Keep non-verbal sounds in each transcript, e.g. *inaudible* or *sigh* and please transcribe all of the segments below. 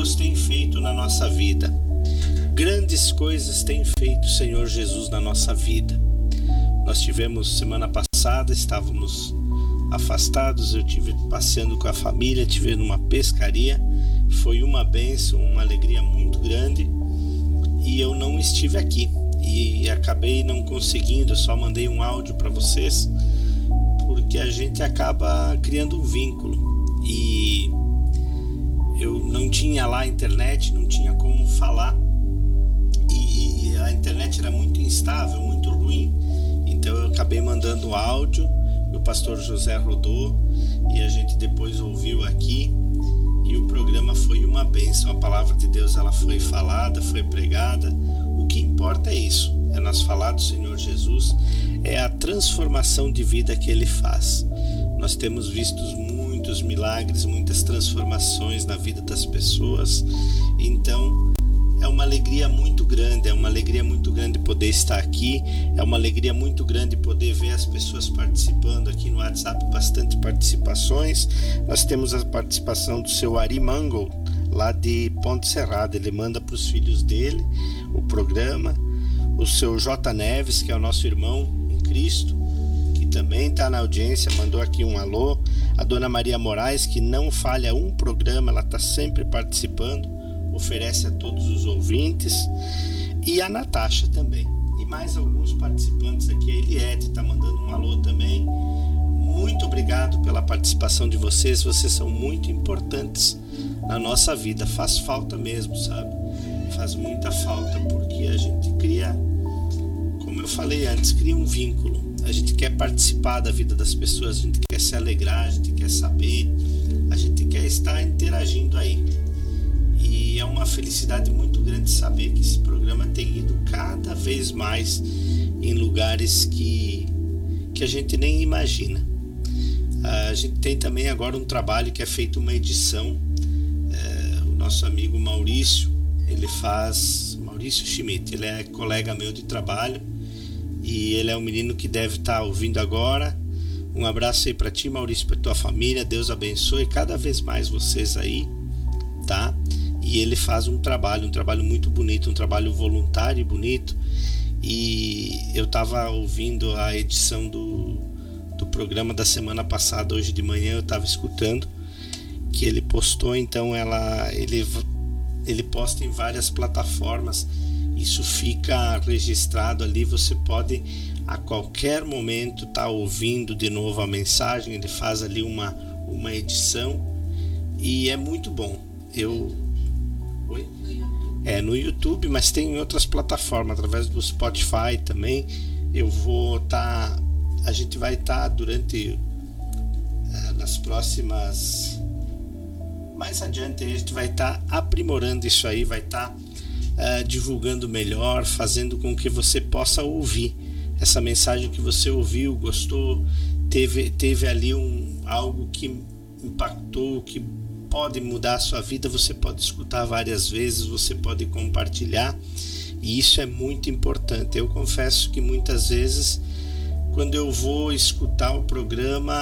Deus tem feito na nossa vida. Grandes coisas tem feito o Senhor Jesus na nossa vida. Nós tivemos semana passada, estávamos afastados, eu tive passeando com a família, tive numa pescaria. Foi uma bênção, uma alegria muito grande. E eu não estive aqui e acabei não conseguindo, só mandei um áudio para vocês, porque a gente acaba criando um vínculo. E eu não tinha lá internet, não tinha como falar. E a internet era muito instável, muito ruim. Então eu acabei mandando áudio, o pastor José rodou e a gente depois ouviu aqui e o programa foi uma bênção. A palavra de Deus ela foi falada, foi pregada. O que importa é isso, é nós falar do Senhor Jesus, é a transformação de vida que ele faz. Nós temos visto muitos milagres, muitas transformações na vida das pessoas. Então, é uma alegria muito grande, é uma alegria muito grande poder estar aqui, é uma alegria muito grande poder ver as pessoas participando aqui no WhatsApp, bastante participações. Nós temos a participação do seu Ari Mango, lá de Ponte Serrada, ele manda para os filhos dele o programa. O seu J Neves, que é o nosso irmão em Cristo, também está na audiência, mandou aqui um alô. A dona Maria Moraes, que não falha um programa, ela está sempre participando oferece a todos os ouvintes e a Natasha também. E mais alguns participantes aqui, a Eliette está mandando um alô também. Muito obrigado pela participação de vocês, vocês são muito importantes na nossa vida. Faz falta mesmo, sabe? Faz muita falta porque a gente falei antes, cria um vínculo. A gente quer participar da vida das pessoas, a gente quer se alegrar, a gente quer saber, a gente quer estar interagindo aí. E é uma felicidade muito grande saber que esse programa tem ido cada vez mais em lugares que, que a gente nem imagina. A gente tem também agora um trabalho que é feito uma edição. É, o nosso amigo Maurício, ele faz. Maurício Schmidt, ele é colega meu de trabalho e ele é um menino que deve estar ouvindo agora. Um abraço aí para ti, Maurício, para tua família. Deus abençoe cada vez mais vocês aí, tá? e ele faz um trabalho, um trabalho muito bonito, um trabalho voluntário e bonito. E eu estava ouvindo a edição do, do programa da semana passada, hoje de manhã eu estava escutando que ele postou, então ela ele ele posta em várias plataformas. Isso fica registrado ali, você pode a qualquer momento estar tá ouvindo de novo a mensagem, ele faz ali uma uma edição e é muito bom. Eu Oi? É, no YouTube, mas tem em outras plataformas, através do Spotify também. Eu vou estar. Tá, a gente vai estar tá durante. É, nas próximas. Mais adiante a gente vai estar tá aprimorando isso aí, vai estar é, divulgando melhor, fazendo com que você possa ouvir essa mensagem que você ouviu, gostou, teve, teve ali um, algo que impactou, que pode mudar a sua vida, você pode escutar várias vezes, você pode compartilhar, e isso é muito importante. Eu confesso que muitas vezes, quando eu vou escutar o programa,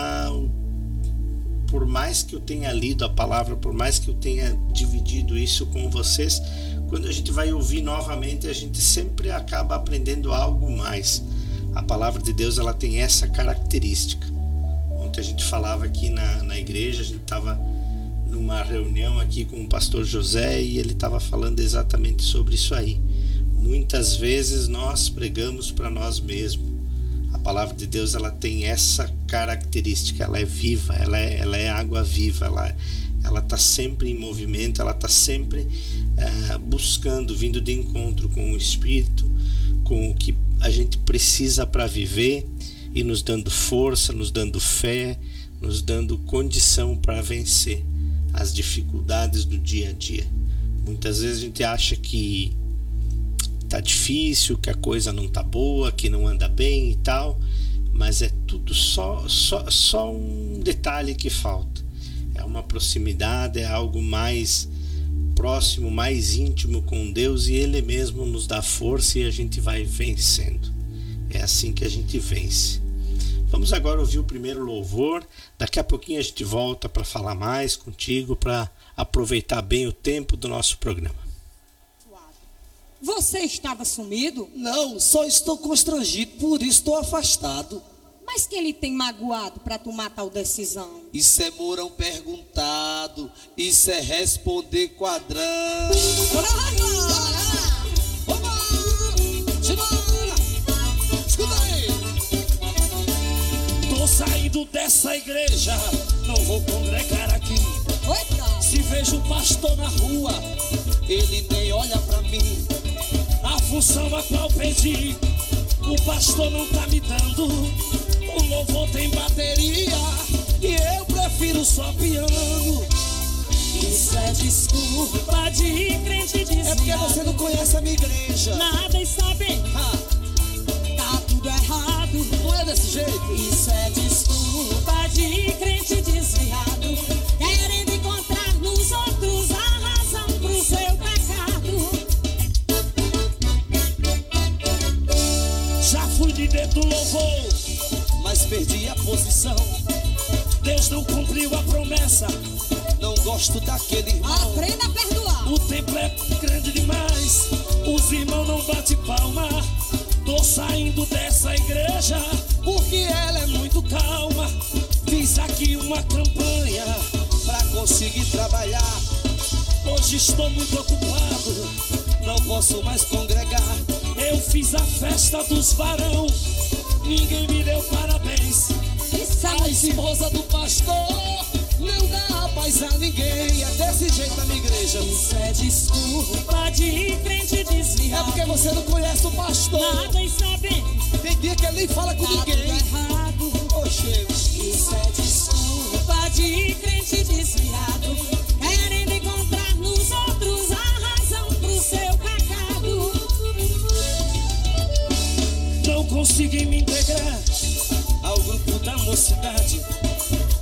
por mais que eu tenha lido a palavra, por mais que eu tenha dividido isso com vocês, quando a gente vai ouvir novamente, a gente sempre acaba aprendendo algo mais. A palavra de Deus ela tem essa característica. Ontem a gente falava aqui na, na igreja, a gente estava numa reunião aqui com o pastor José e ele estava falando exatamente sobre isso aí. Muitas vezes nós pregamos para nós mesmos. A palavra de Deus ela tem essa característica, ela é viva, ela é, ela é água viva, ela ela está sempre em movimento, ela está sempre é, buscando, vindo de encontro com o Espírito, com o que a gente precisa para viver e nos dando força, nos dando fé, nos dando condição para vencer as dificuldades do dia a dia. Muitas vezes a gente acha que tá difícil, que a coisa não tá boa, que não anda bem e tal, mas é tudo só só, só um detalhe que falta. É uma proximidade, é algo mais próximo, mais íntimo com Deus e Ele mesmo nos dá força e a gente vai vencendo. É assim que a gente vence. Vamos agora ouvir o primeiro louvor. Daqui a pouquinho a gente volta para falar mais contigo, para aproveitar bem o tempo do nosso programa. Você estava sumido? Não, só estou constrangido, por isso estou afastado. Mas que ele tem magoado para tomar tal decisão? Isso é Mourão perguntado, isso é responder quadrão. Tô saindo dessa igreja, não vou congregar aqui. Eita. Se vejo o pastor na rua, Ele nem olha pra mim. a função a qual pedi, o pastor não tá me dando. O louvor tem bateria e eu prefiro só piano. Isso é desculpa de crente É porque desviado. você não conhece a minha igreja. Nada está bem, Ah, Tá tudo errado. não é desse jeito? Isso é desculpa de crente desviado. Querendo encontrar nos outros a razão pro seu pecado. já fui de dentro do louvor. Perdi a posição. Deus não cumpriu a promessa. Não gosto daquele irmão. Aprenda a perdoar. O templo é grande demais, os irmãos não batem palma. Tô saindo dessa igreja porque ela é muito calma. Fiz aqui uma campanha, Pra conseguir trabalhar, hoje estou muito ocupado. não posso mais congregar. Eu fiz a festa dos varão, ninguém me deu parabéns. É A esposa do pastor não dá paz a ninguém. É desse jeito na minha igreja. Isso é desculpa de crente É desviado. porque você não conhece o pastor. Nada está bem, Tem dia que ele nem fala com tudo ninguém. errado. Oxê, Isso é desculpa de crente desviado. Querendo encontrar nos outros a razão pro seu pecado. não consegui me integrar mocidade.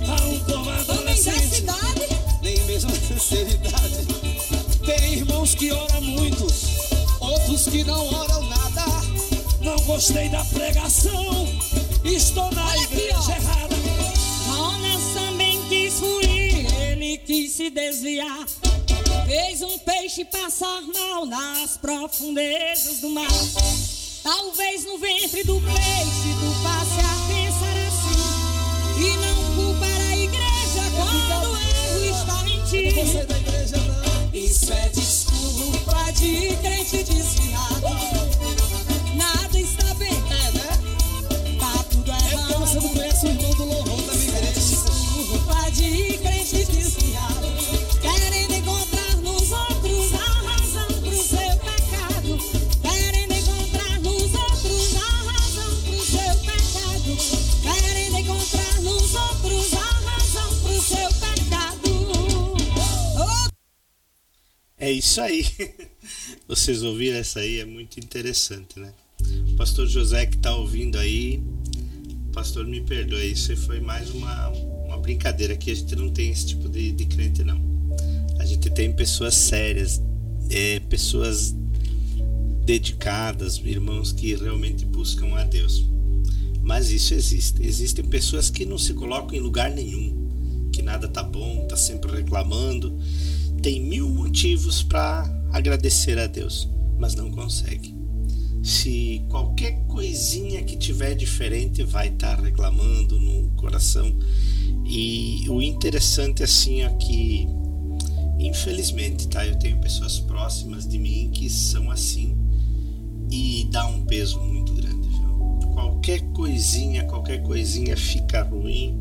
A um povo adolescente. cidade. nem mesmo na sinceridade. Tem irmãos que oram muito, Outros que não oram nada. não gostei da pregação. Estou na Olha aqui, igreja ó. errada. Jonas também quis fugir, ele quis se desviar. Fez um peixe passar mal nas profundezas do mar. Talvez no ventre do peixe tu passe ti. da igreja, não. Isso é desculpa de crente desviado. É isso aí. *laughs* Vocês ouviram essa aí? É muito interessante, né? O pastor José que está ouvindo aí, pastor, me perdoe, isso foi mais uma, uma brincadeira aqui. A gente não tem esse tipo de, de crente, não. A gente tem pessoas sérias, é, pessoas dedicadas, irmãos que realmente buscam a Deus. Mas isso existe. Existem pessoas que não se colocam em lugar nenhum, que nada tá bom, tá sempre reclamando, tem mil motivos para agradecer a Deus, mas não consegue. Se qualquer coisinha que tiver diferente vai estar reclamando no coração. E o interessante assim é que infelizmente, tá, eu tenho pessoas próximas de mim que são assim e dá um peso muito grande, viu? Qualquer coisinha, qualquer coisinha fica ruim,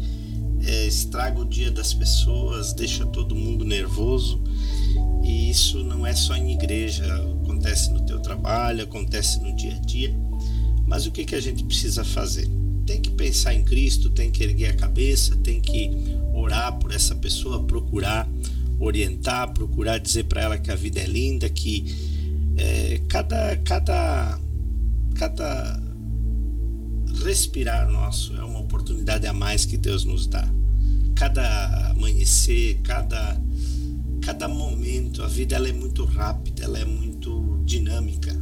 é, estraga o dia das pessoas, deixa todo mundo nervoso. E isso não é só em igreja, acontece no teu trabalho, acontece no dia a dia. Mas o que, que a gente precisa fazer? Tem que pensar em Cristo, tem que erguer a cabeça, tem que orar por essa pessoa, procurar orientar, procurar dizer para ela que a vida é linda, que é, cada, cada, cada respirar nosso é uma oportunidade a mais que Deus nos dá. Cada amanhecer, cada, cada momento, a vida ela é muito rápida, ela é muito dinâmica.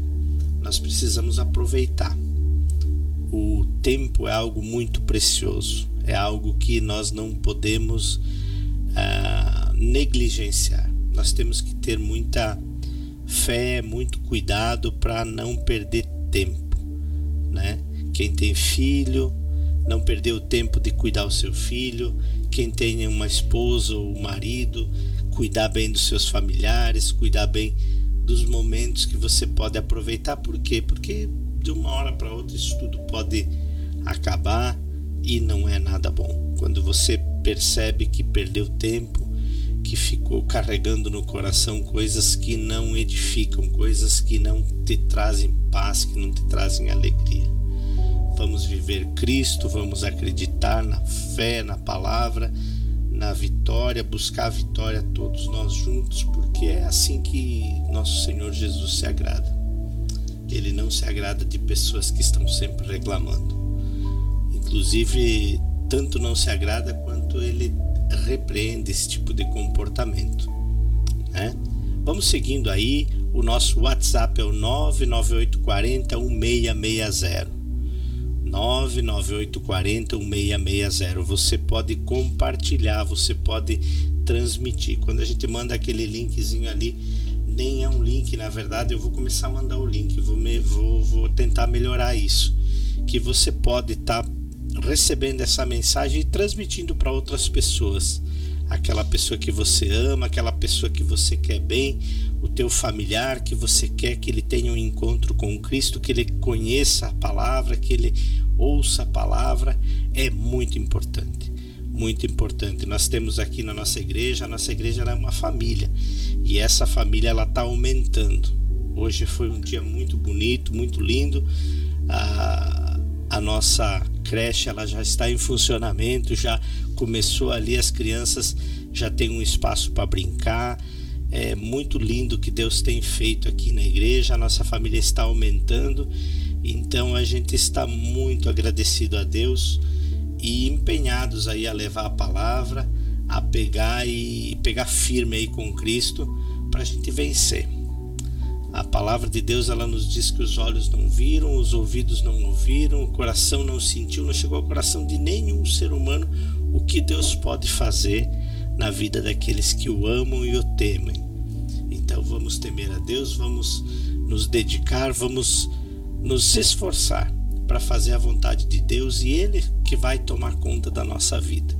Nós precisamos aproveitar. O tempo é algo muito precioso, é algo que nós não podemos ah, negligenciar. Nós temos que ter muita fé, muito cuidado para não perder tempo, né? Quem tem filho, não perder o tempo de cuidar o seu filho, quem tem uma esposa ou marido, cuidar bem dos seus familiares, cuidar bem dos momentos que você pode aproveitar. Por quê? Porque de uma hora para outra isso tudo pode acabar e não é nada bom. Quando você percebe que perdeu tempo, que ficou carregando no coração coisas que não edificam, coisas que não te trazem paz, que não te trazem alegria. Vamos viver Cristo, vamos acreditar na fé, na palavra, na vitória, buscar a vitória todos nós juntos, porque é assim que nosso Senhor Jesus se agrada. Ele não se agrada de pessoas que estão sempre reclamando. Inclusive, tanto não se agrada quanto ele repreende esse tipo de comportamento. Né? Vamos seguindo aí. O nosso WhatsApp é o 99840 1660. 99840 1660. Você pode compartilhar, você pode transmitir. Quando a gente manda aquele linkzinho ali, nem é um link, na verdade, eu vou começar a mandar o link, vou, me, vou, vou tentar melhorar isso. Que você pode estar tá recebendo essa mensagem e transmitindo para outras pessoas. Aquela pessoa que você ama, aquela pessoa que você quer bem, o teu familiar que você quer que ele tenha um encontro com Cristo, que ele conheça a palavra, que ele ouça a palavra, é muito importante. Muito importante. Nós temos aqui na nossa igreja, a nossa igreja é uma família e essa família ela está aumentando. Hoje foi um dia muito bonito, muito lindo. A, a nossa creche ela já está em funcionamento, já começou ali as crianças já têm um espaço para brincar. É muito lindo que Deus tem feito aqui na igreja. A nossa família está aumentando, então a gente está muito agradecido a Deus e empenhados aí a levar a palavra, a pegar e pegar firme aí com Cristo para a gente vencer. A palavra de Deus ela nos diz que os olhos não viram, os ouvidos não ouviram, o coração não sentiu, não chegou ao coração de nenhum ser humano o que Deus pode fazer na vida daqueles que o amam e o temem. Então vamos temer a Deus, vamos nos dedicar, vamos nos esforçar para fazer a vontade de Deus e Ele que vai tomar conta da nossa vida.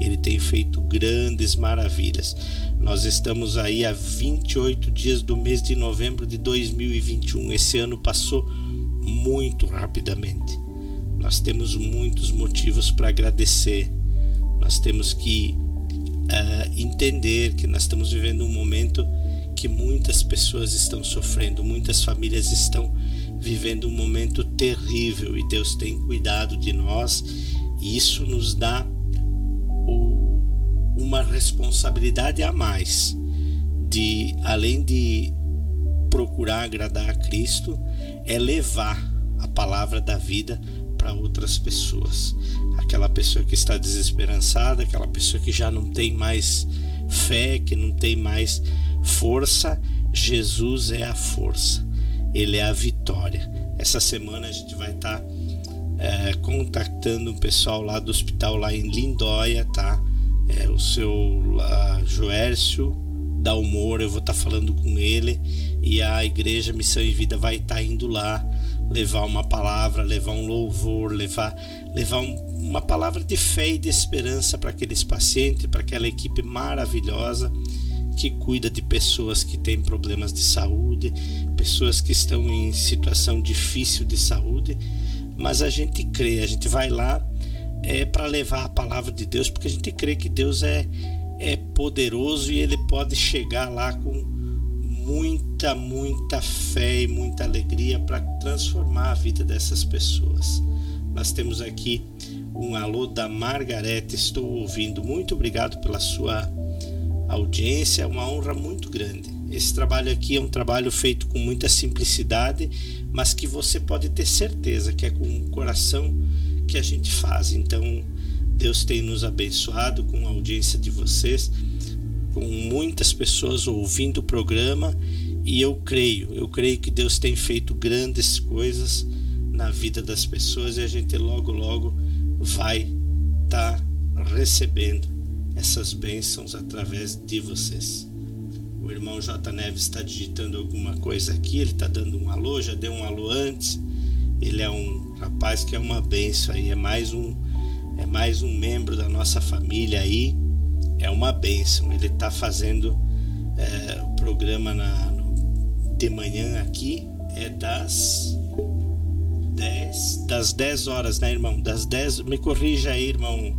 Ele tem feito grandes maravilhas. Nós estamos aí a 28 dias do mês de novembro de 2021. Esse ano passou muito rapidamente. Nós temos muitos motivos para agradecer. Nós temos que uh, entender que nós estamos vivendo um momento que muitas pessoas estão sofrendo, muitas famílias estão vivendo um momento terrível e Deus tem cuidado de nós e isso nos dá uma responsabilidade a mais de além de procurar agradar a Cristo é levar a palavra da vida para outras pessoas. Aquela pessoa que está desesperançada, aquela pessoa que já não tem mais fé, que não tem mais força, Jesus é a força, Ele é a vitória. Essa semana a gente vai estar tá, é, contactando um pessoal lá do hospital lá em Lindóia, tá? é, o seu Joércio da Humor, eu vou estar tá falando com ele e a igreja Missão e Vida vai estar tá indo lá levar uma palavra, levar um louvor, levar, levar um, uma palavra de fé e de esperança para aqueles pacientes, para aquela equipe maravilhosa que cuida de pessoas que têm problemas de saúde, pessoas que estão em situação difícil de saúde, mas a gente crê, a gente vai lá é para levar a palavra de Deus, porque a gente crê que Deus é, é poderoso e ele pode chegar lá com muita, muita fé e muita alegria para transformar a vida dessas pessoas. Nós temos aqui um alô da Margarete, estou ouvindo. Muito obrigado pela sua audiência, é uma honra muito grande. Esse trabalho aqui é um trabalho feito com muita simplicidade, mas que você pode ter certeza que é com um coração que a gente faz. Então, Deus tem nos abençoado com a audiência de vocês, com muitas pessoas ouvindo o programa, e eu creio, eu creio que Deus tem feito grandes coisas na vida das pessoas e a gente logo logo vai estar tá recebendo essas bênçãos através de vocês. O irmão J. Neves está digitando alguma coisa aqui, ele está dando um alô, já deu um alô antes. Ele é um rapaz que é uma benção aí, é mais um, é mais um membro da nossa família aí, é uma benção. Ele está fazendo é, o programa na, no, de manhã aqui, é das 10, das 10 horas, né, irmão? Das 10, me corrija aí, irmão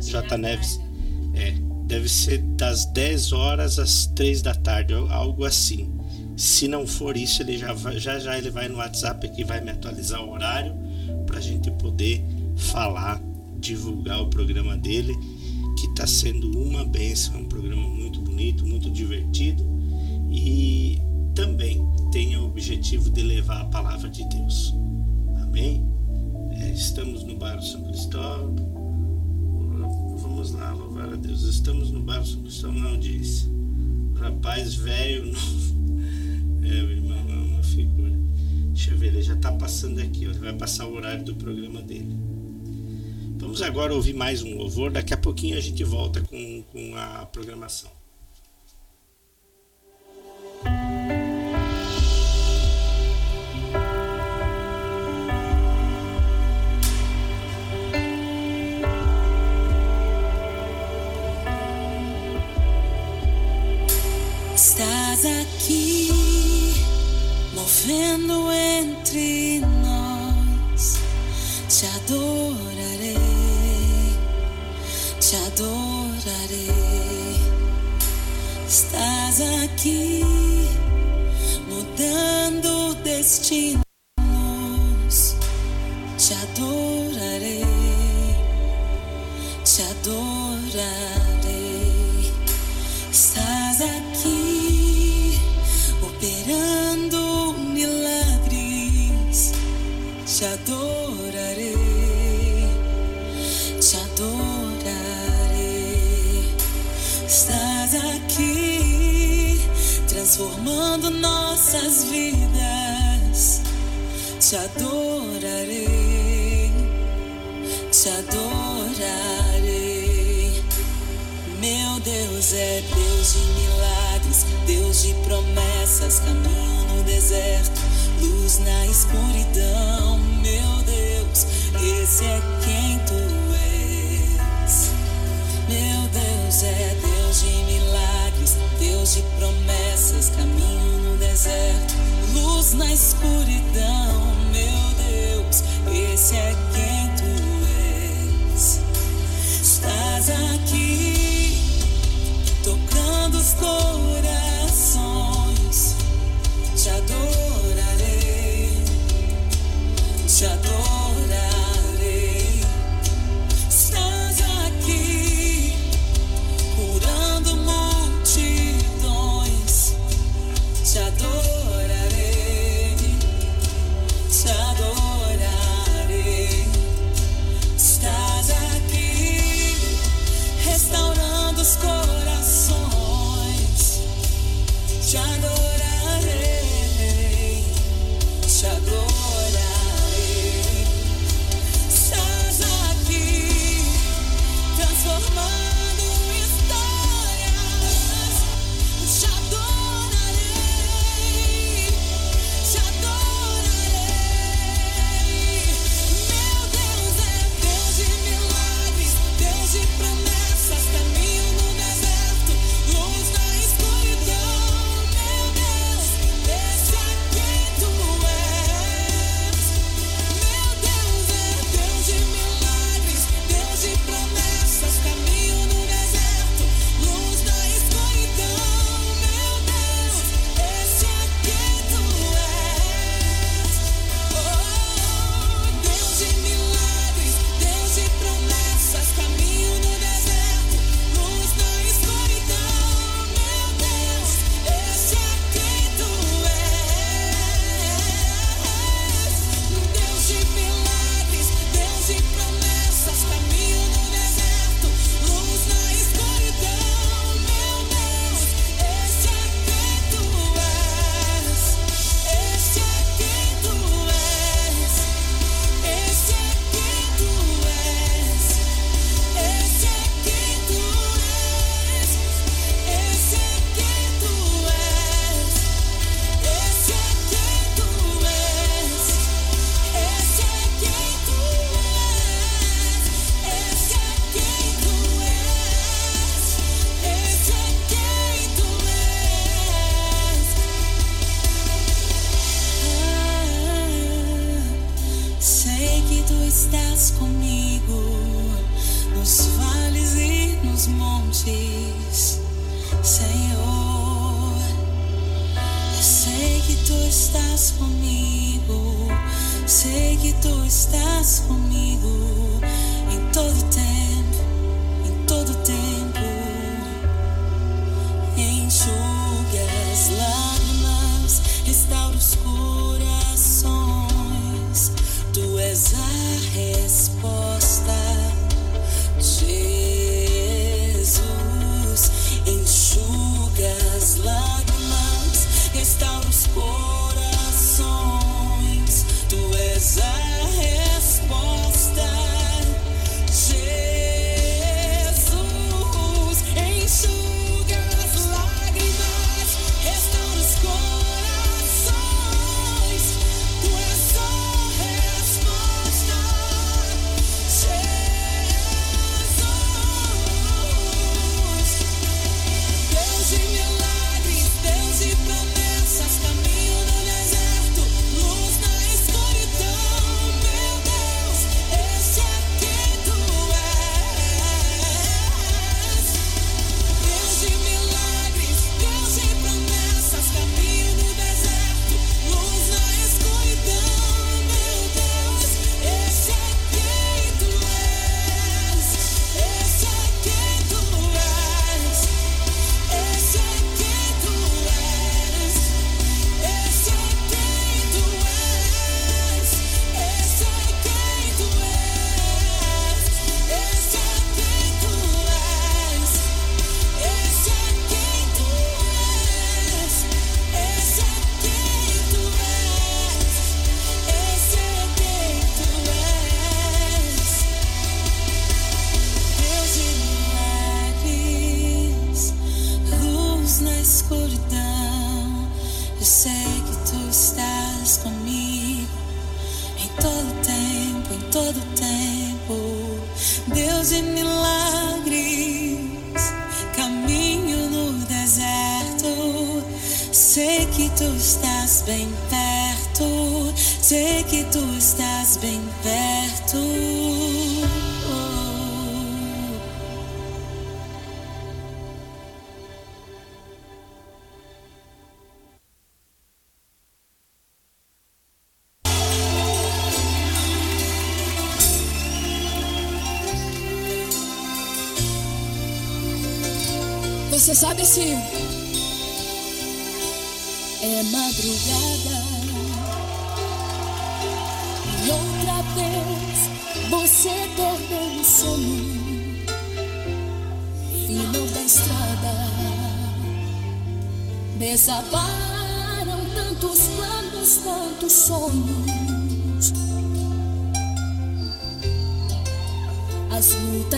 J. Neves. É, deve ser das 10 horas às 3 da tarde, algo assim. Se não for isso, ele já, vai, já já ele vai no WhatsApp aqui, vai me atualizar o horário para a gente poder falar, divulgar o programa dele, que está sendo uma benção, é um programa muito bonito, muito divertido e também tem o objetivo de levar a palavra de Deus. Amém? É, estamos no bairro São Cristóvão. Vamos lá, louvar a Deus. Estamos no bairro São Cristóvão na audiência. Rapaz velho, é, o irmão é uma figura. Deixa eu ver, ele já está passando aqui, ele vai passar o horário do programa dele. Vamos agora ouvir mais um louvor. Daqui a pouquinho a gente volta com, com a programação. Movendo entre nós. Te adorarei, te adorarei. Estás aqui, mudando destinos. Te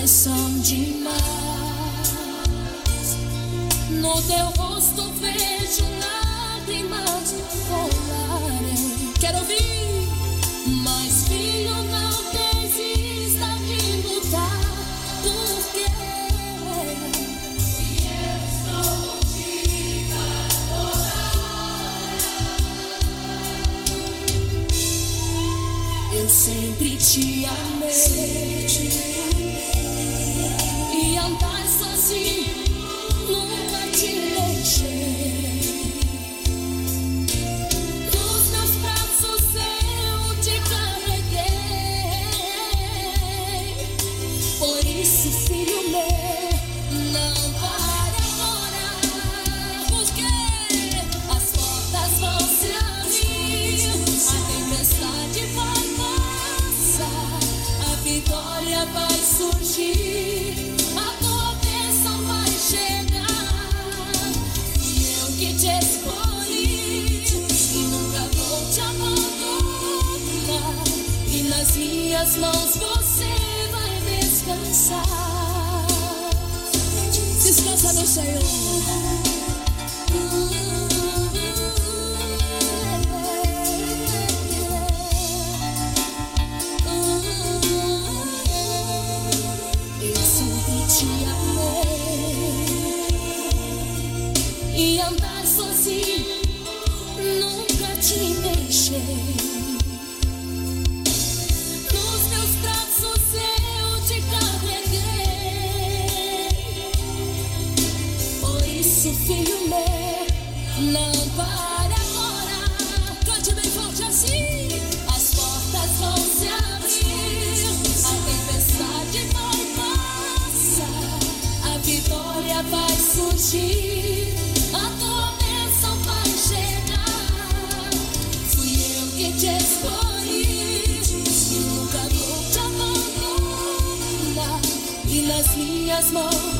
coisas são demais. No teu rosto vejo lágrimas rolarem. Quero ouvir, mas filho, não desista de lutar. Porque eu estou contigo toda hora. Eu sempre te amei. Sempre te amei. young guy. nas minhas mãos você vai descansar. Descansa no Senhor. Filho meu, não pare agora. Cante bem forte assim, as portas vão se abrir. A tempestade vai passar, a vitória vai surgir. A tua bênção vai chegar. Fui eu que te escolhi, e nunca vou te abandonar. E nas minhas mãos.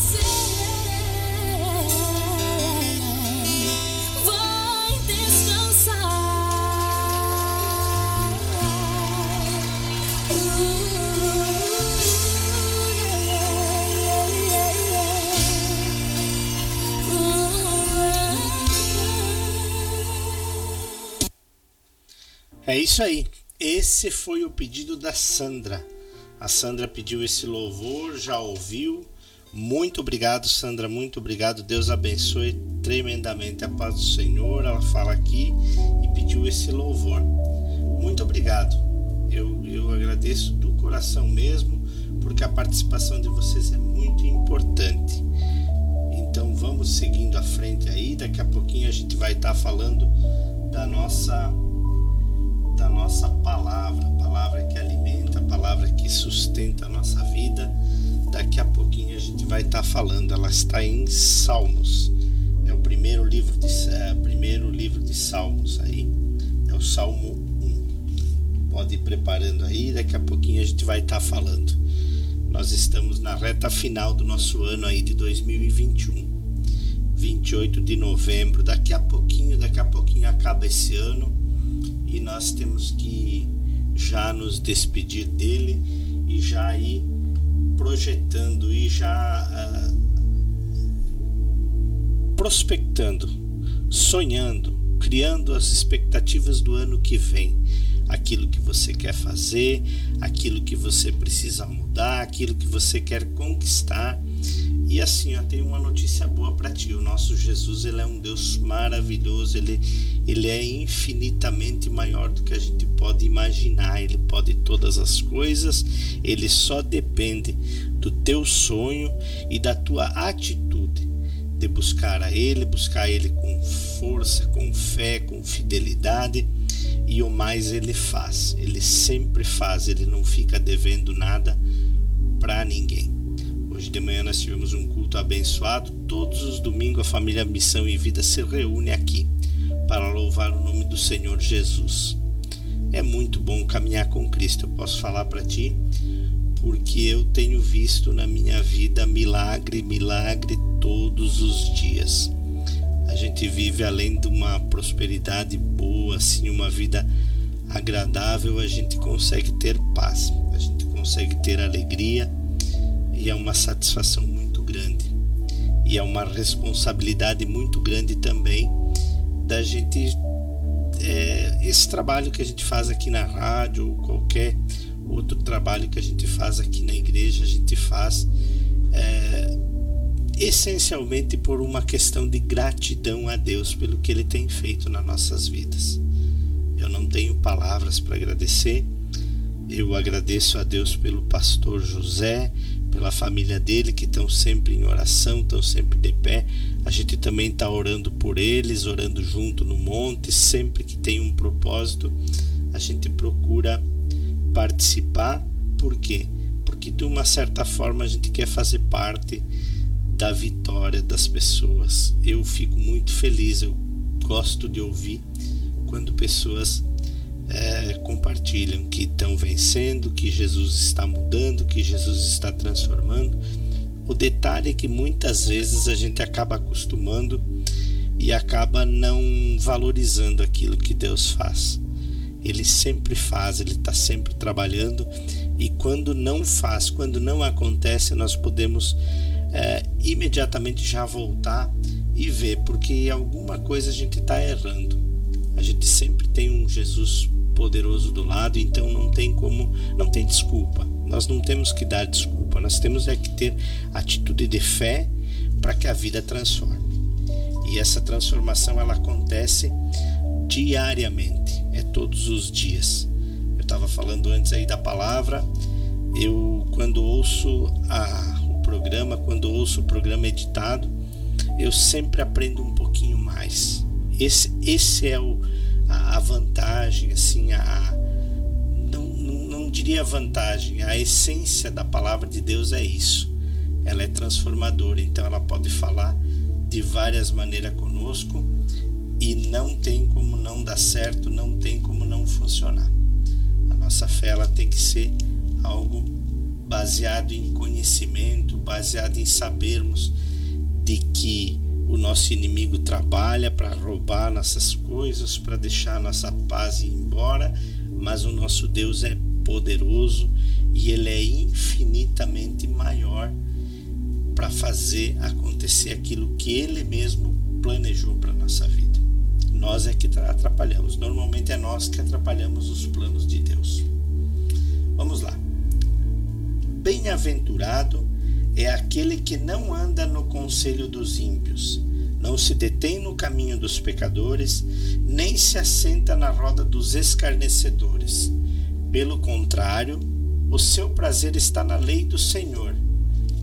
É isso aí. Esse foi o pedido da Sandra. A Sandra pediu esse louvor, já ouviu. Muito obrigado, Sandra. Muito obrigado. Deus abençoe tremendamente a paz do Senhor. Ela fala aqui e pediu esse louvor. Muito obrigado. Eu, eu agradeço do coração mesmo, porque a participação de vocês é muito importante. Então vamos seguindo à frente aí. Daqui a pouquinho a gente vai estar falando da nossa da nossa palavra, a palavra que alimenta, a palavra que sustenta a nossa vida. Daqui a pouquinho a gente vai estar falando. Ela está em Salmos. É o primeiro livro de é, primeiro livro de Salmos aí. É o Salmo 1. Pode ir preparando aí, daqui a pouquinho a gente vai estar falando. Nós estamos na reta final do nosso ano aí de 2021. 28 de novembro, daqui a pouquinho, daqui a pouquinho acaba esse ano e nós temos que já nos despedir dele e já ir projetando e já uh, prospectando, sonhando, criando as expectativas do ano que vem. Aquilo que você quer fazer, aquilo que você precisa mudar, aquilo que você quer conquistar. E assim, eu tenho uma notícia boa para ti. O nosso Jesus, ele é um Deus maravilhoso, ele, ele é infinitamente maior do que a gente pode imaginar. Ele pode todas as coisas, ele só depende do teu sonho e da tua atitude de buscar a ele, buscar ele com força, com fé, com fidelidade. E o mais ele faz, ele sempre faz, ele não fica devendo nada para ninguém. Hoje de manhã nós tivemos um culto abençoado. Todos os domingos a família Missão e Vida se reúne aqui para louvar o nome do Senhor Jesus. É muito bom caminhar com Cristo, eu posso falar para ti, porque eu tenho visto na minha vida milagre, milagre todos os dias. A gente vive além de uma prosperidade boa, assim, uma vida agradável, a gente consegue ter paz, a gente consegue ter alegria e é uma satisfação muito grande. E é uma responsabilidade muito grande também da gente. É, esse trabalho que a gente faz aqui na rádio, ou qualquer outro trabalho que a gente faz aqui na igreja, a gente faz é, essencialmente por uma questão de gratidão a Deus pelo que Ele tem feito nas nossas vidas. Eu não tenho palavras para agradecer. Eu agradeço a Deus pelo pastor José, pela família dele que estão sempre em oração, estão sempre de pé. A gente também está orando por eles, orando junto no monte, sempre que tem um propósito, a gente procura participar. Por quê? Porque de uma certa forma a gente quer fazer parte da vitória das pessoas. Eu fico muito feliz, eu gosto de ouvir quando pessoas é, compartilham que estão vencendo, que Jesus está mudando, que Jesus está transformando. O detalhe é que muitas vezes a gente acaba acostumando e acaba não valorizando aquilo que Deus faz. Ele sempre faz, ele está sempre trabalhando e quando não faz, quando não acontece, nós podemos é, imediatamente já voltar e ver, porque alguma coisa a gente está errando. A gente sempre tem um Jesus poderoso do lado, então não tem como, não tem desculpa. Nós não temos que dar desculpa. culpa. Nós temos é que ter atitude de fé para que a vida transforme. E essa transformação ela acontece diariamente, é todos os dias. Eu estava falando antes aí da palavra, eu quando ouço a, programa, quando ouço o programa editado, eu sempre aprendo um pouquinho mais. Esse, esse é o, a, a vantagem, assim, a, não, não, não diria vantagem, a essência da palavra de Deus é isso. Ela é transformadora, então ela pode falar de várias maneiras conosco e não tem como não dar certo, não tem como não funcionar. A nossa fé ela tem que ser algo baseado em conhecimento, baseado em sabermos de que o nosso inimigo trabalha para roubar nossas coisas, para deixar nossa paz ir embora, mas o nosso Deus é poderoso e ele é infinitamente maior para fazer acontecer aquilo que ele mesmo planejou para nossa vida. Nós é que atrapalhamos. Normalmente é nós que atrapalhamos os planos de Deus. Vamos lá. Bem-aventurado é aquele que não anda no conselho dos ímpios, não se detém no caminho dos pecadores, nem se assenta na roda dos escarnecedores. Pelo contrário, o seu prazer está na lei do Senhor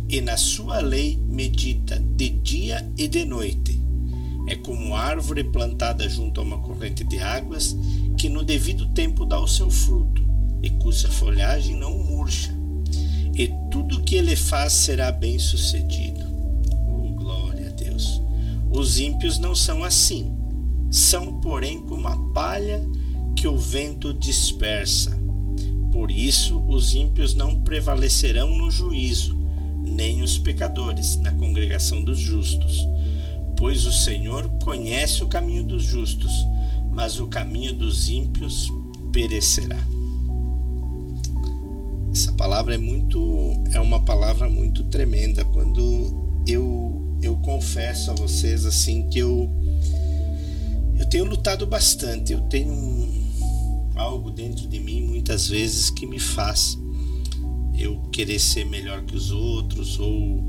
e na sua lei medita de dia e de noite. É como árvore plantada junto a uma corrente de águas, que no devido tempo dá o seu fruto, e cuja folhagem não murcha. E tudo que ele faz será bem sucedido. Oh, glória a Deus! Os ímpios não são assim. São, porém, como a palha que o vento dispersa. Por isso, os ímpios não prevalecerão no juízo nem os pecadores na congregação dos justos. Pois o Senhor conhece o caminho dos justos, mas o caminho dos ímpios perecerá. Essa palavra é muito é uma palavra muito tremenda. Quando eu eu confesso a vocês assim que eu eu tenho lutado bastante, eu tenho algo dentro de mim muitas vezes que me faz eu querer ser melhor que os outros ou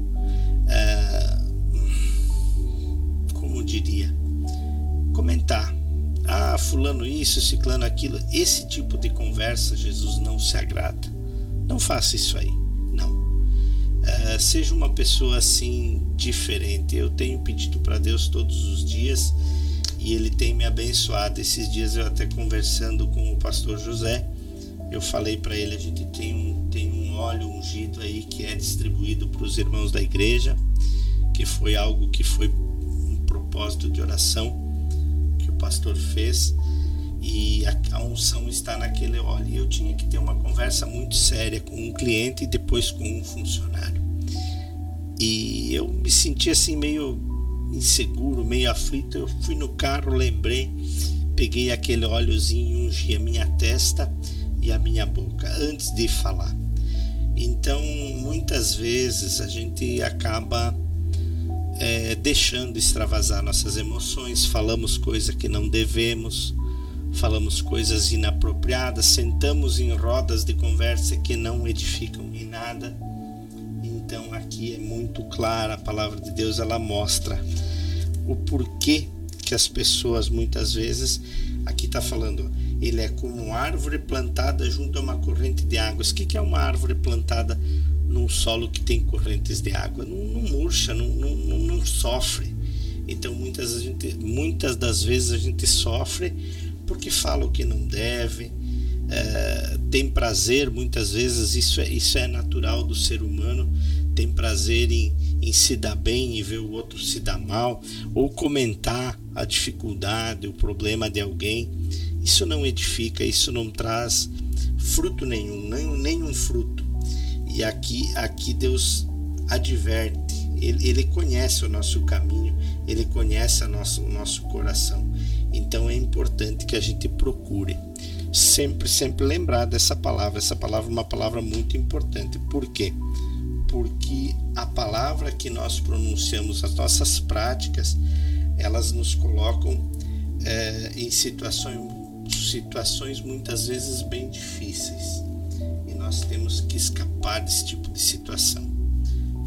é, como diria comentar. Ah fulano isso ciclano aquilo. Esse tipo de conversa Jesus não se agrada não faça isso aí. Não. É, seja uma pessoa assim diferente. Eu tenho pedido para Deus todos os dias e ele tem me abençoado. Esses dias eu até conversando com o pastor José eu falei para ele a gente tem um, tem um óleo ungido aí que é distribuído para os irmãos da igreja, que foi algo que foi um propósito de oração que o pastor fez e a, a unção está naquele óleo. E eu tinha que ter uma conversa muito séria com um cliente e depois com um funcionário. E eu me senti assim meio inseguro, meio aflito. Eu fui no carro, lembrei, peguei aquele óleozinho, ungi a minha testa e a minha boca antes de falar. Então, muitas vezes a gente acaba é, deixando extravasar nossas emoções, falamos coisas que não devemos, falamos coisas inapropriadas, sentamos em rodas de conversa que não edificam em nada. Então, aqui é muito clara a palavra de Deus, ela mostra o porquê que as pessoas muitas vezes, aqui está falando, ele é como árvore plantada junto a uma corrente de águas. O que é uma árvore plantada num solo que tem correntes de água? Não, não murcha, não, não, não, sofre. Então muitas, gente, muitas das vezes a gente sofre porque fala o que não deve, é, tem prazer, muitas vezes isso é, isso é natural do ser humano, tem prazer em, em se dar bem e ver o outro se dar mal, ou comentar a dificuldade, o problema de alguém. Isso não edifica, isso não traz fruto nenhum, nenhum, nenhum fruto. E aqui, aqui Deus adverte, ele, ele conhece o nosso caminho, ele conhece nosso, o nosso coração. Então é importante que a gente procure sempre, sempre lembrar dessa palavra. Essa palavra é uma palavra muito importante. Por quê? Porque a palavra que nós pronunciamos, as nossas práticas, elas nos colocam é, em situações situações muitas vezes bem difíceis. E nós temos que escapar desse tipo de situação.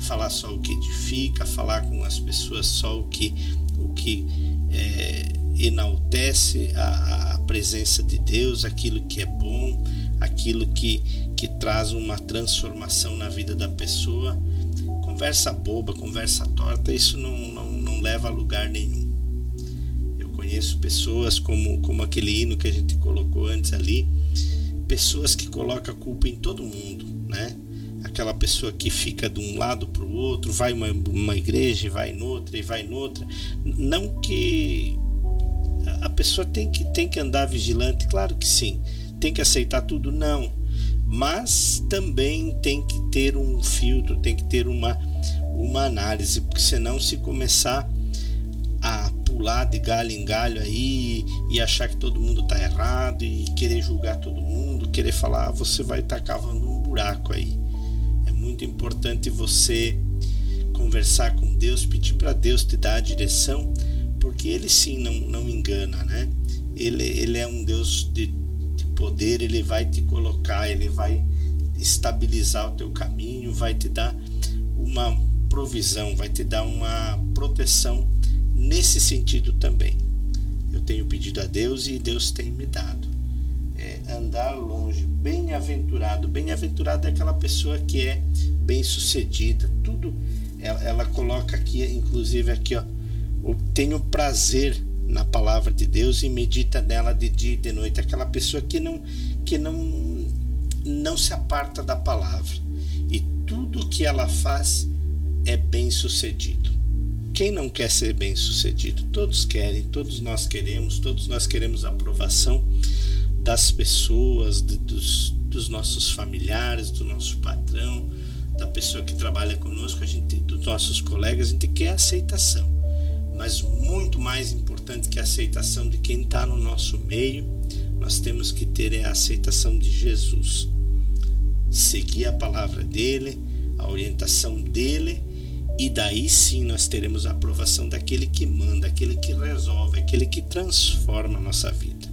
Falar só o que edifica, falar com as pessoas só o que, o que é, enaltece a, a presença de Deus, aquilo que é bom, aquilo que, que traz uma transformação na vida da pessoa. Conversa boba, conversa torta, isso não, não, não leva a lugar nenhum. Eu conheço pessoas como, como aquele hino que a gente colocou antes ali, pessoas que colocam a culpa em todo mundo, né? Aquela pessoa que fica de um lado para o outro, vai uma, uma igreja, vai noutra e vai noutra. Não que a pessoa tem que, tem que andar vigilante, claro que sim. Tem que aceitar tudo, não. Mas também tem que ter um filtro, tem que ter uma, uma análise, porque senão se começar a pular de galho em galho aí e achar que todo mundo está errado e querer julgar todo mundo, querer falar, ah, você vai estar tá cavando um buraco aí. É muito importante você conversar com Deus, pedir para Deus te dar a direção porque ele sim não, não engana, né? Ele, ele é um Deus de, de poder, ele vai te colocar, ele vai estabilizar o teu caminho, vai te dar uma provisão, vai te dar uma proteção nesse sentido também. Eu tenho pedido a Deus e Deus tem me dado. É andar longe, bem-aventurado. Bem-aventurado é aquela pessoa que é bem-sucedida. Tudo ela, ela coloca aqui, inclusive aqui, ó, tenho prazer na palavra de Deus e medita nela de dia e de noite. Aquela pessoa que não que não não se aparta da palavra e tudo que ela faz é bem sucedido. Quem não quer ser bem sucedido? Todos querem, todos nós queremos, todos nós queremos a aprovação das pessoas, dos, dos nossos familiares, do nosso patrão, da pessoa que trabalha conosco, a gente, dos nossos colegas, a gente quer aceitação mas muito mais importante que a aceitação de quem está no nosso meio, nós temos que ter é a aceitação de Jesus. Seguir a palavra dele, a orientação dele, e daí sim nós teremos a aprovação daquele que manda, aquele que resolve, aquele que transforma a nossa vida.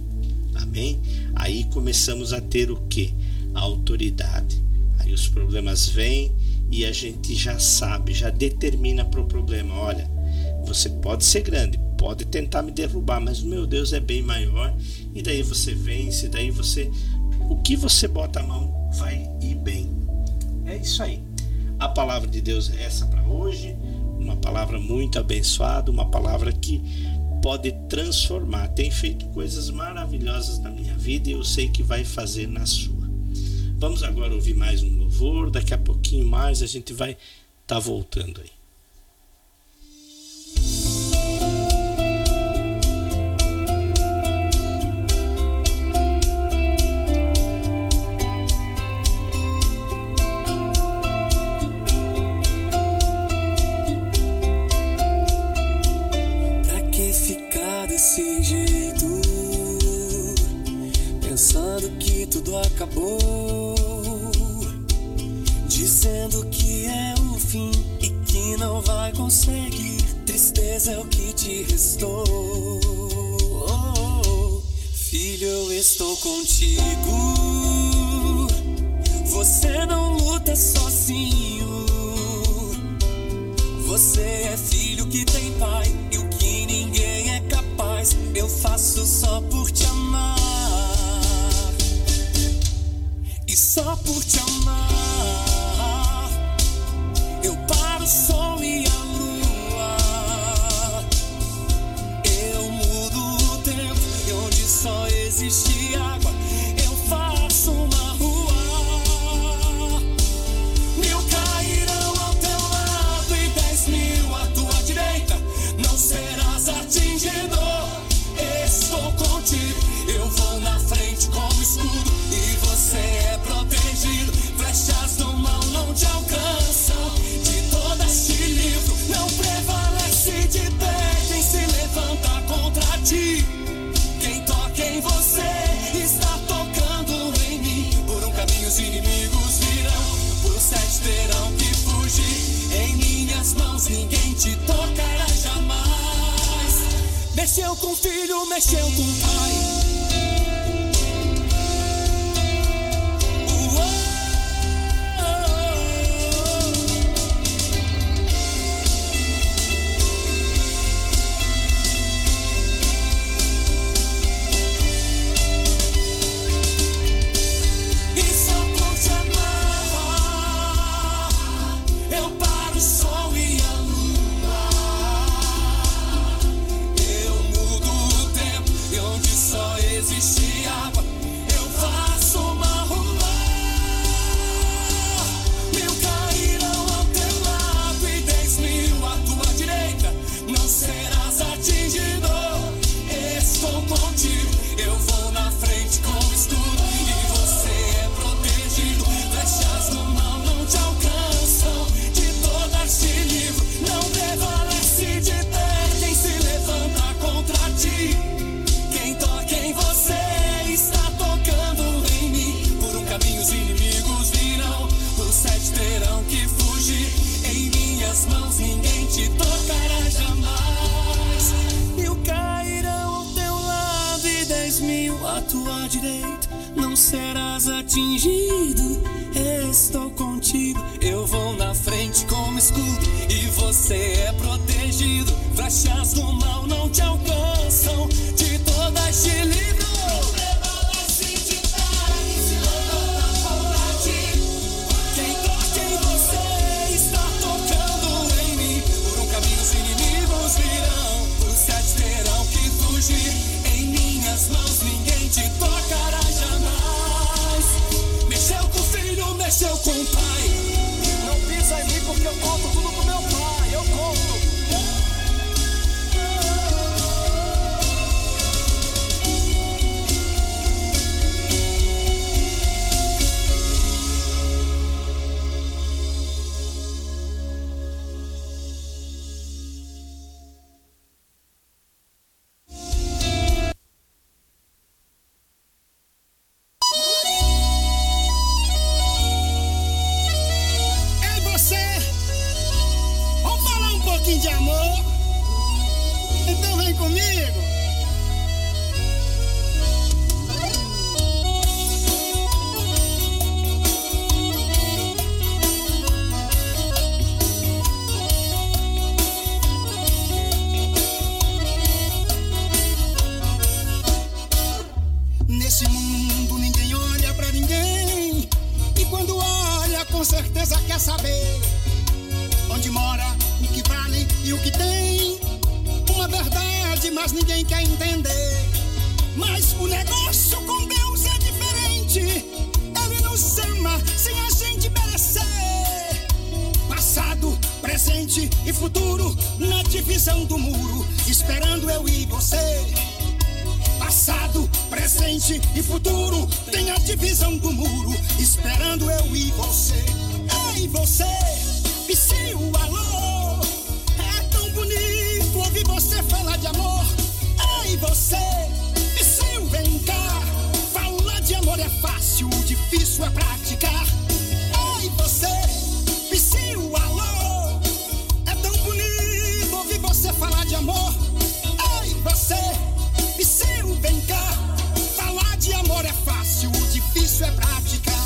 Amém? Aí começamos a ter o que? A autoridade. Aí os problemas vêm e a gente já sabe, já determina para o problema. Olha, você pode ser grande, pode tentar me derrubar, mas o meu Deus é bem maior. E daí você vence, daí você. O que você bota a mão vai ir bem. É isso aí. A palavra de Deus é essa para hoje. Uma palavra muito abençoada, uma palavra que pode transformar. Tem feito coisas maravilhosas na minha vida e eu sei que vai fazer na sua. Vamos agora ouvir mais um louvor. Daqui a pouquinho mais a gente vai estar tá voltando aí. filho mexeu mexendo. Direita, não serás atingido. Estou contigo, eu vou na frente como escudo e você é protegido. Flechas do mal não te alcançam, de todas te livram. Filho, mexeu com o pai. Não pisa em mim porque eu conto tudo pro presente e futuro na divisão do muro, esperando eu e você. Passado, presente e futuro tem a divisão do muro, esperando eu e você. Ei, você, Psyu, alô, é tão bonito ouvir você falar de amor. Ei, você, Psyu, vem cá, falar de amor é fácil, difícil é praticar. Vem cá. Falar de amor é fácil, o difícil é praticar.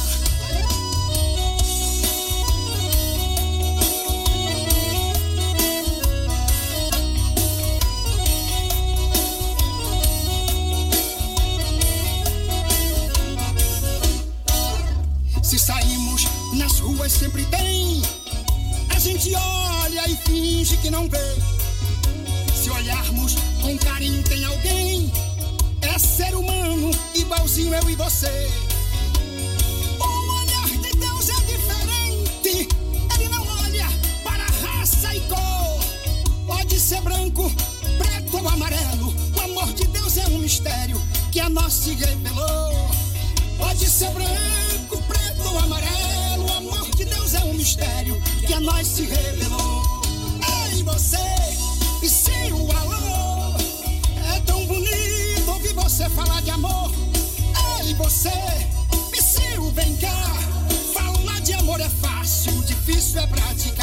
Se saímos nas ruas sempre tem. A gente olha e finge que não vê. Se olharmos com carinho tem alguém. Ser humano, igualzinho eu e você. O olhar de Deus é diferente. Ele não olha para raça e cor. Pode ser branco, preto ou amarelo. O amor de Deus é um mistério que a nós se revelou. Pode ser branco, preto ou amarelo. O amor de Deus é um mistério que a nós se revelou. Ei, você, você falar de amor. Ei, você, Psyu, vem cá. Falar de amor é fácil, difícil é praticar.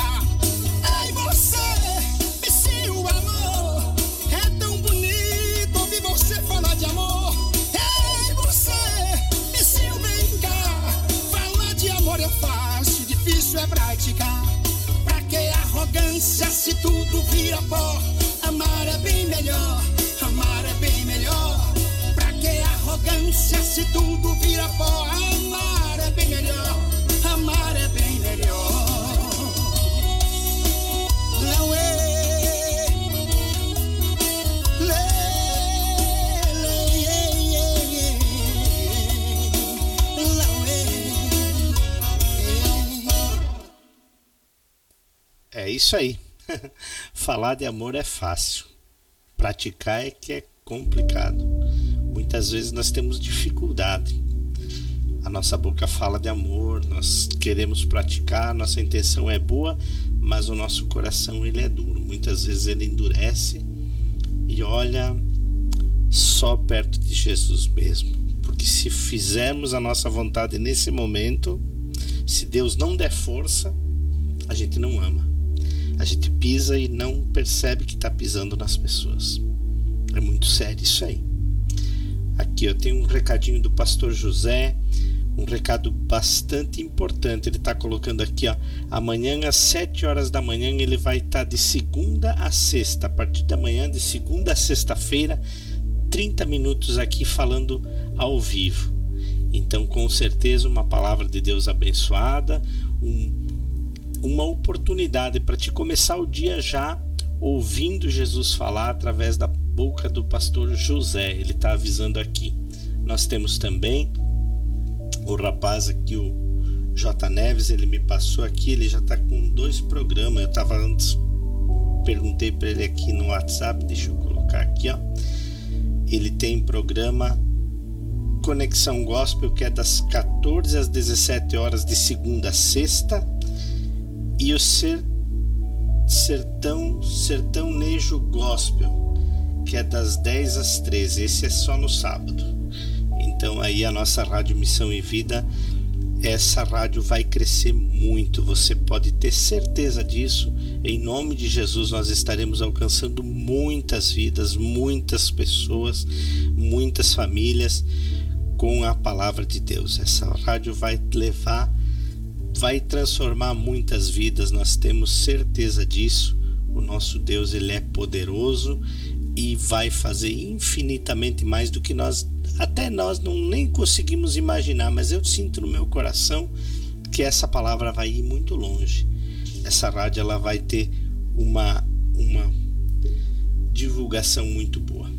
Isso aí. *laughs* Falar de amor é fácil. Praticar é que é complicado. Muitas vezes nós temos dificuldade. A nossa boca fala de amor, nós queremos praticar, nossa intenção é boa, mas o nosso coração ele é duro. Muitas vezes ele endurece e olha só perto de Jesus mesmo. Porque se fizermos a nossa vontade nesse momento, se Deus não der força, a gente não ama. A gente pisa e não percebe que está pisando nas pessoas. É muito sério isso aí. Aqui eu tenho um recadinho do pastor José, um recado bastante importante. Ele está colocando aqui, ó, amanhã às 7 horas da manhã ele vai estar tá de segunda a sexta, a partir da manhã de segunda a sexta-feira, 30 minutos aqui falando ao vivo. Então, com certeza, uma palavra de Deus abençoada, um, uma oportunidade para te começar o dia já ouvindo Jesus falar através da boca do pastor José. Ele está avisando aqui. Nós temos também o rapaz aqui, o J. Neves, ele me passou aqui, ele já está com dois programas. Eu estava antes, perguntei para ele aqui no WhatsApp, deixa eu colocar aqui, ó. Ele tem programa Conexão Gospel, que é das 14 às 17 horas de segunda a sexta, e o Ser, Sertão Sertãonejo Gospel, que é das 10 às 13. Esse é só no sábado. Então aí a nossa rádio Missão e Vida, essa rádio vai crescer muito. Você pode ter certeza disso. Em nome de Jesus nós estaremos alcançando muitas vidas, muitas pessoas, muitas famílias com a palavra de Deus. Essa rádio vai levar, vai transformar muitas vidas. Nós temos certeza disso. O nosso Deus ele é poderoso e vai fazer infinitamente mais do que nós até nós não nem conseguimos imaginar, mas eu sinto no meu coração que essa palavra vai ir muito longe. Essa rádio ela vai ter uma uma divulgação muito boa.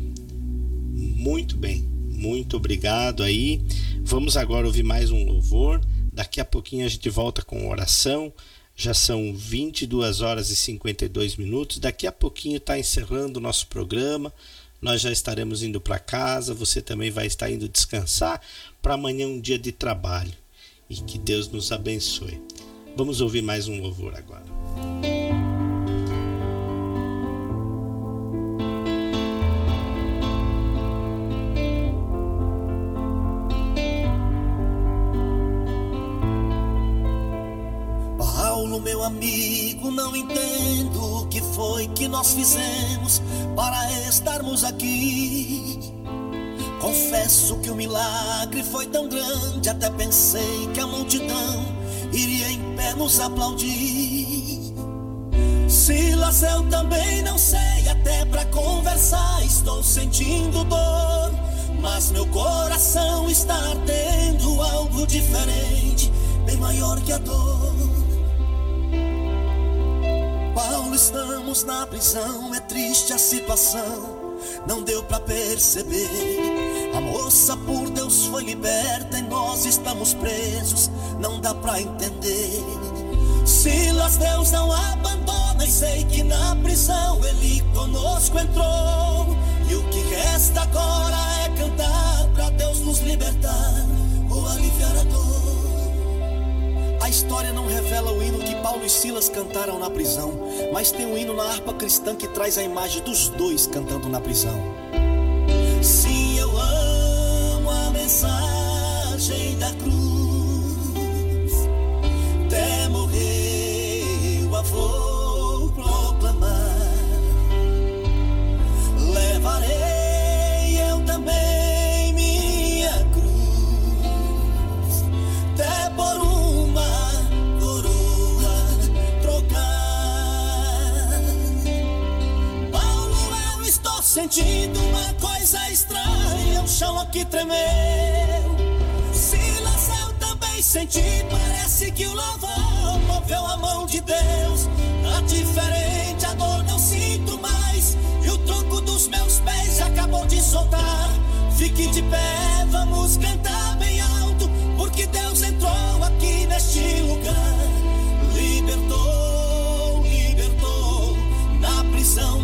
Muito bem. Muito obrigado aí. Vamos agora ouvir mais um louvor. Daqui a pouquinho a gente volta com oração. Já são 22 horas e 52 minutos. Daqui a pouquinho está encerrando o nosso programa. Nós já estaremos indo para casa. Você também vai estar indo descansar para amanhã um dia de trabalho. E que Deus nos abençoe. Vamos ouvir mais um louvor agora. Amigo, não entendo o que foi que nós fizemos para estarmos aqui. Confesso que o milagre foi tão grande, até pensei que a multidão iria em pé nos aplaudir. Silas, eu também não sei, até para conversar estou sentindo dor, mas meu coração está ardendo algo diferente, bem maior que a dor. Paulo, estamos na prisão, é triste a situação, não deu para perceber. A moça por Deus foi liberta e nós estamos presos, não dá para entender. Silas, Deus não abandona e sei que na prisão ele conosco entrou. E o que resta agora é cantar para Deus nos libertar ou aliviar a dor. A história não revela o hino que Paulo e Silas cantaram na prisão, mas tem um hino na harpa cristã que traz a imagem dos dois cantando na prisão. Sim, eu amo a mensagem da cruz, até morrer eu a vou sentindo uma coisa estranha, o chão aqui tremeu. Silas, eu também senti, parece que o louvor moveu a mão de Deus. Tá diferente, a dor não sinto mais, e o tronco dos meus pés acabou de soltar. Fique de pé, vamos cantar bem alto, porque Deus entrou aqui neste lugar. Libertou, libertou, na prisão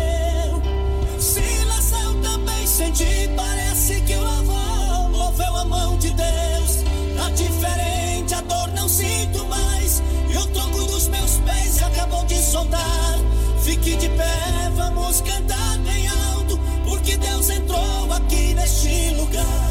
soltar. Fique de pé, vamos cantar bem alto, porque Deus entrou aqui neste lugar.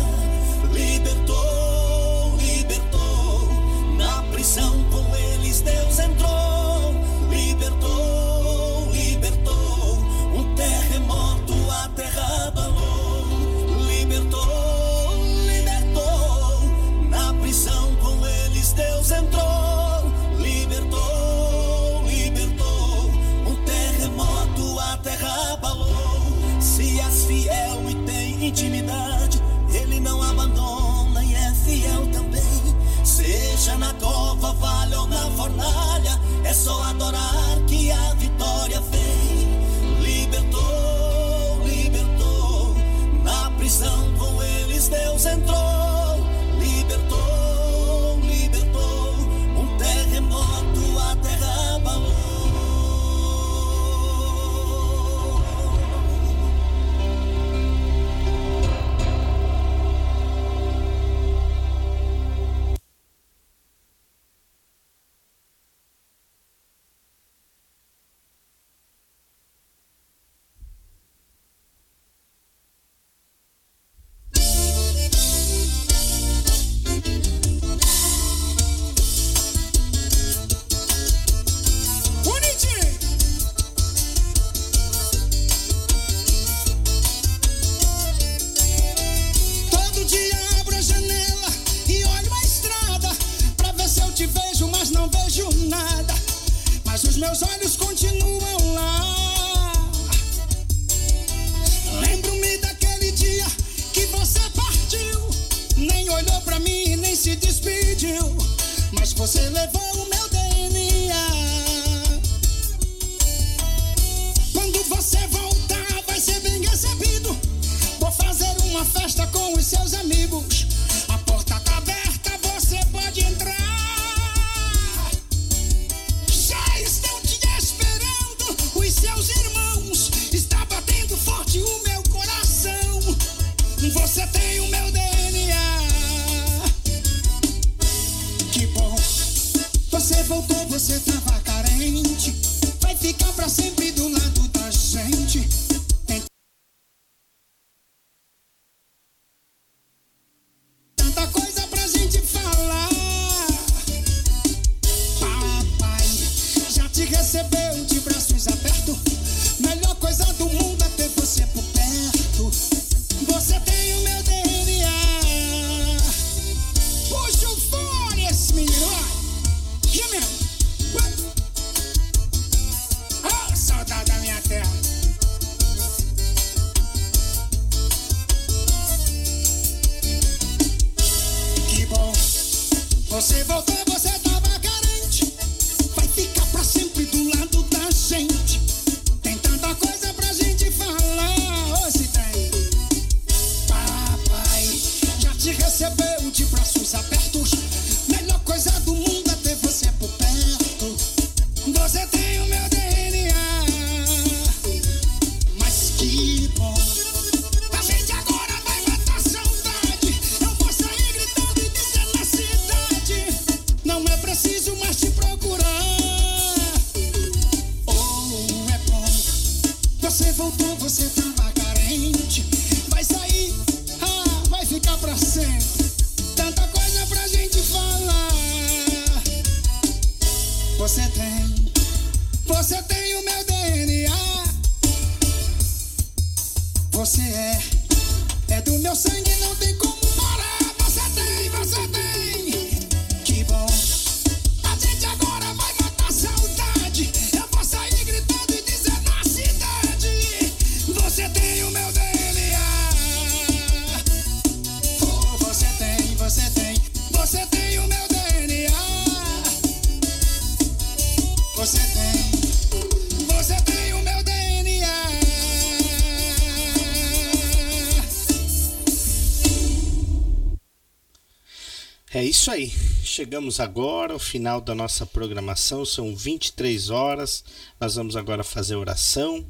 É isso aí. Chegamos agora ao final da nossa programação, são 23 horas. Nós vamos agora fazer oração,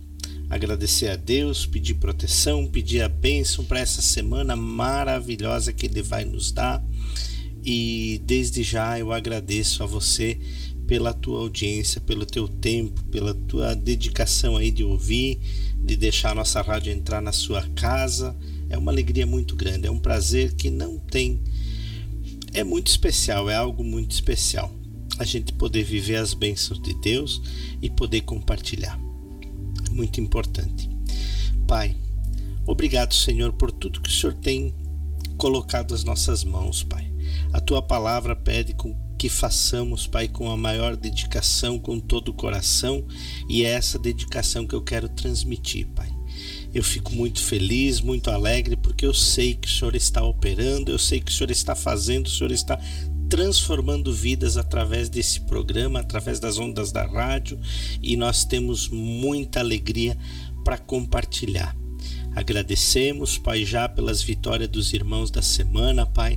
agradecer a Deus, pedir proteção, pedir a bênção para essa semana maravilhosa que Ele vai nos dar. E desde já eu agradeço a você pela tua audiência, pelo teu tempo, pela tua dedicação aí de ouvir, de deixar a nossa rádio entrar na sua casa. É uma alegria muito grande, é um prazer que não tem é muito especial, é algo muito especial. A gente poder viver as bênçãos de Deus e poder compartilhar. É muito importante. Pai, obrigado, Senhor, por tudo que o Senhor tem colocado nas nossas mãos, Pai. A tua palavra pede que façamos, Pai, com a maior dedicação, com todo o coração, e é essa dedicação que eu quero transmitir, Pai. Eu fico muito feliz, muito alegre, porque eu sei que o Senhor está operando, eu sei que o Senhor está fazendo, o Senhor está transformando vidas através desse programa, através das ondas da rádio, e nós temos muita alegria para compartilhar. Agradecemos, Pai, já pelas vitórias dos irmãos da semana, Pai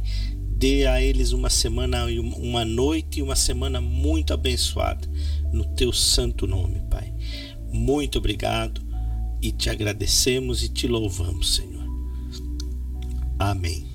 dê a eles uma semana, uma noite e uma semana muito abençoada, no teu santo nome, Pai. Muito obrigado e te agradecemos e te louvamos, Senhor. Amém.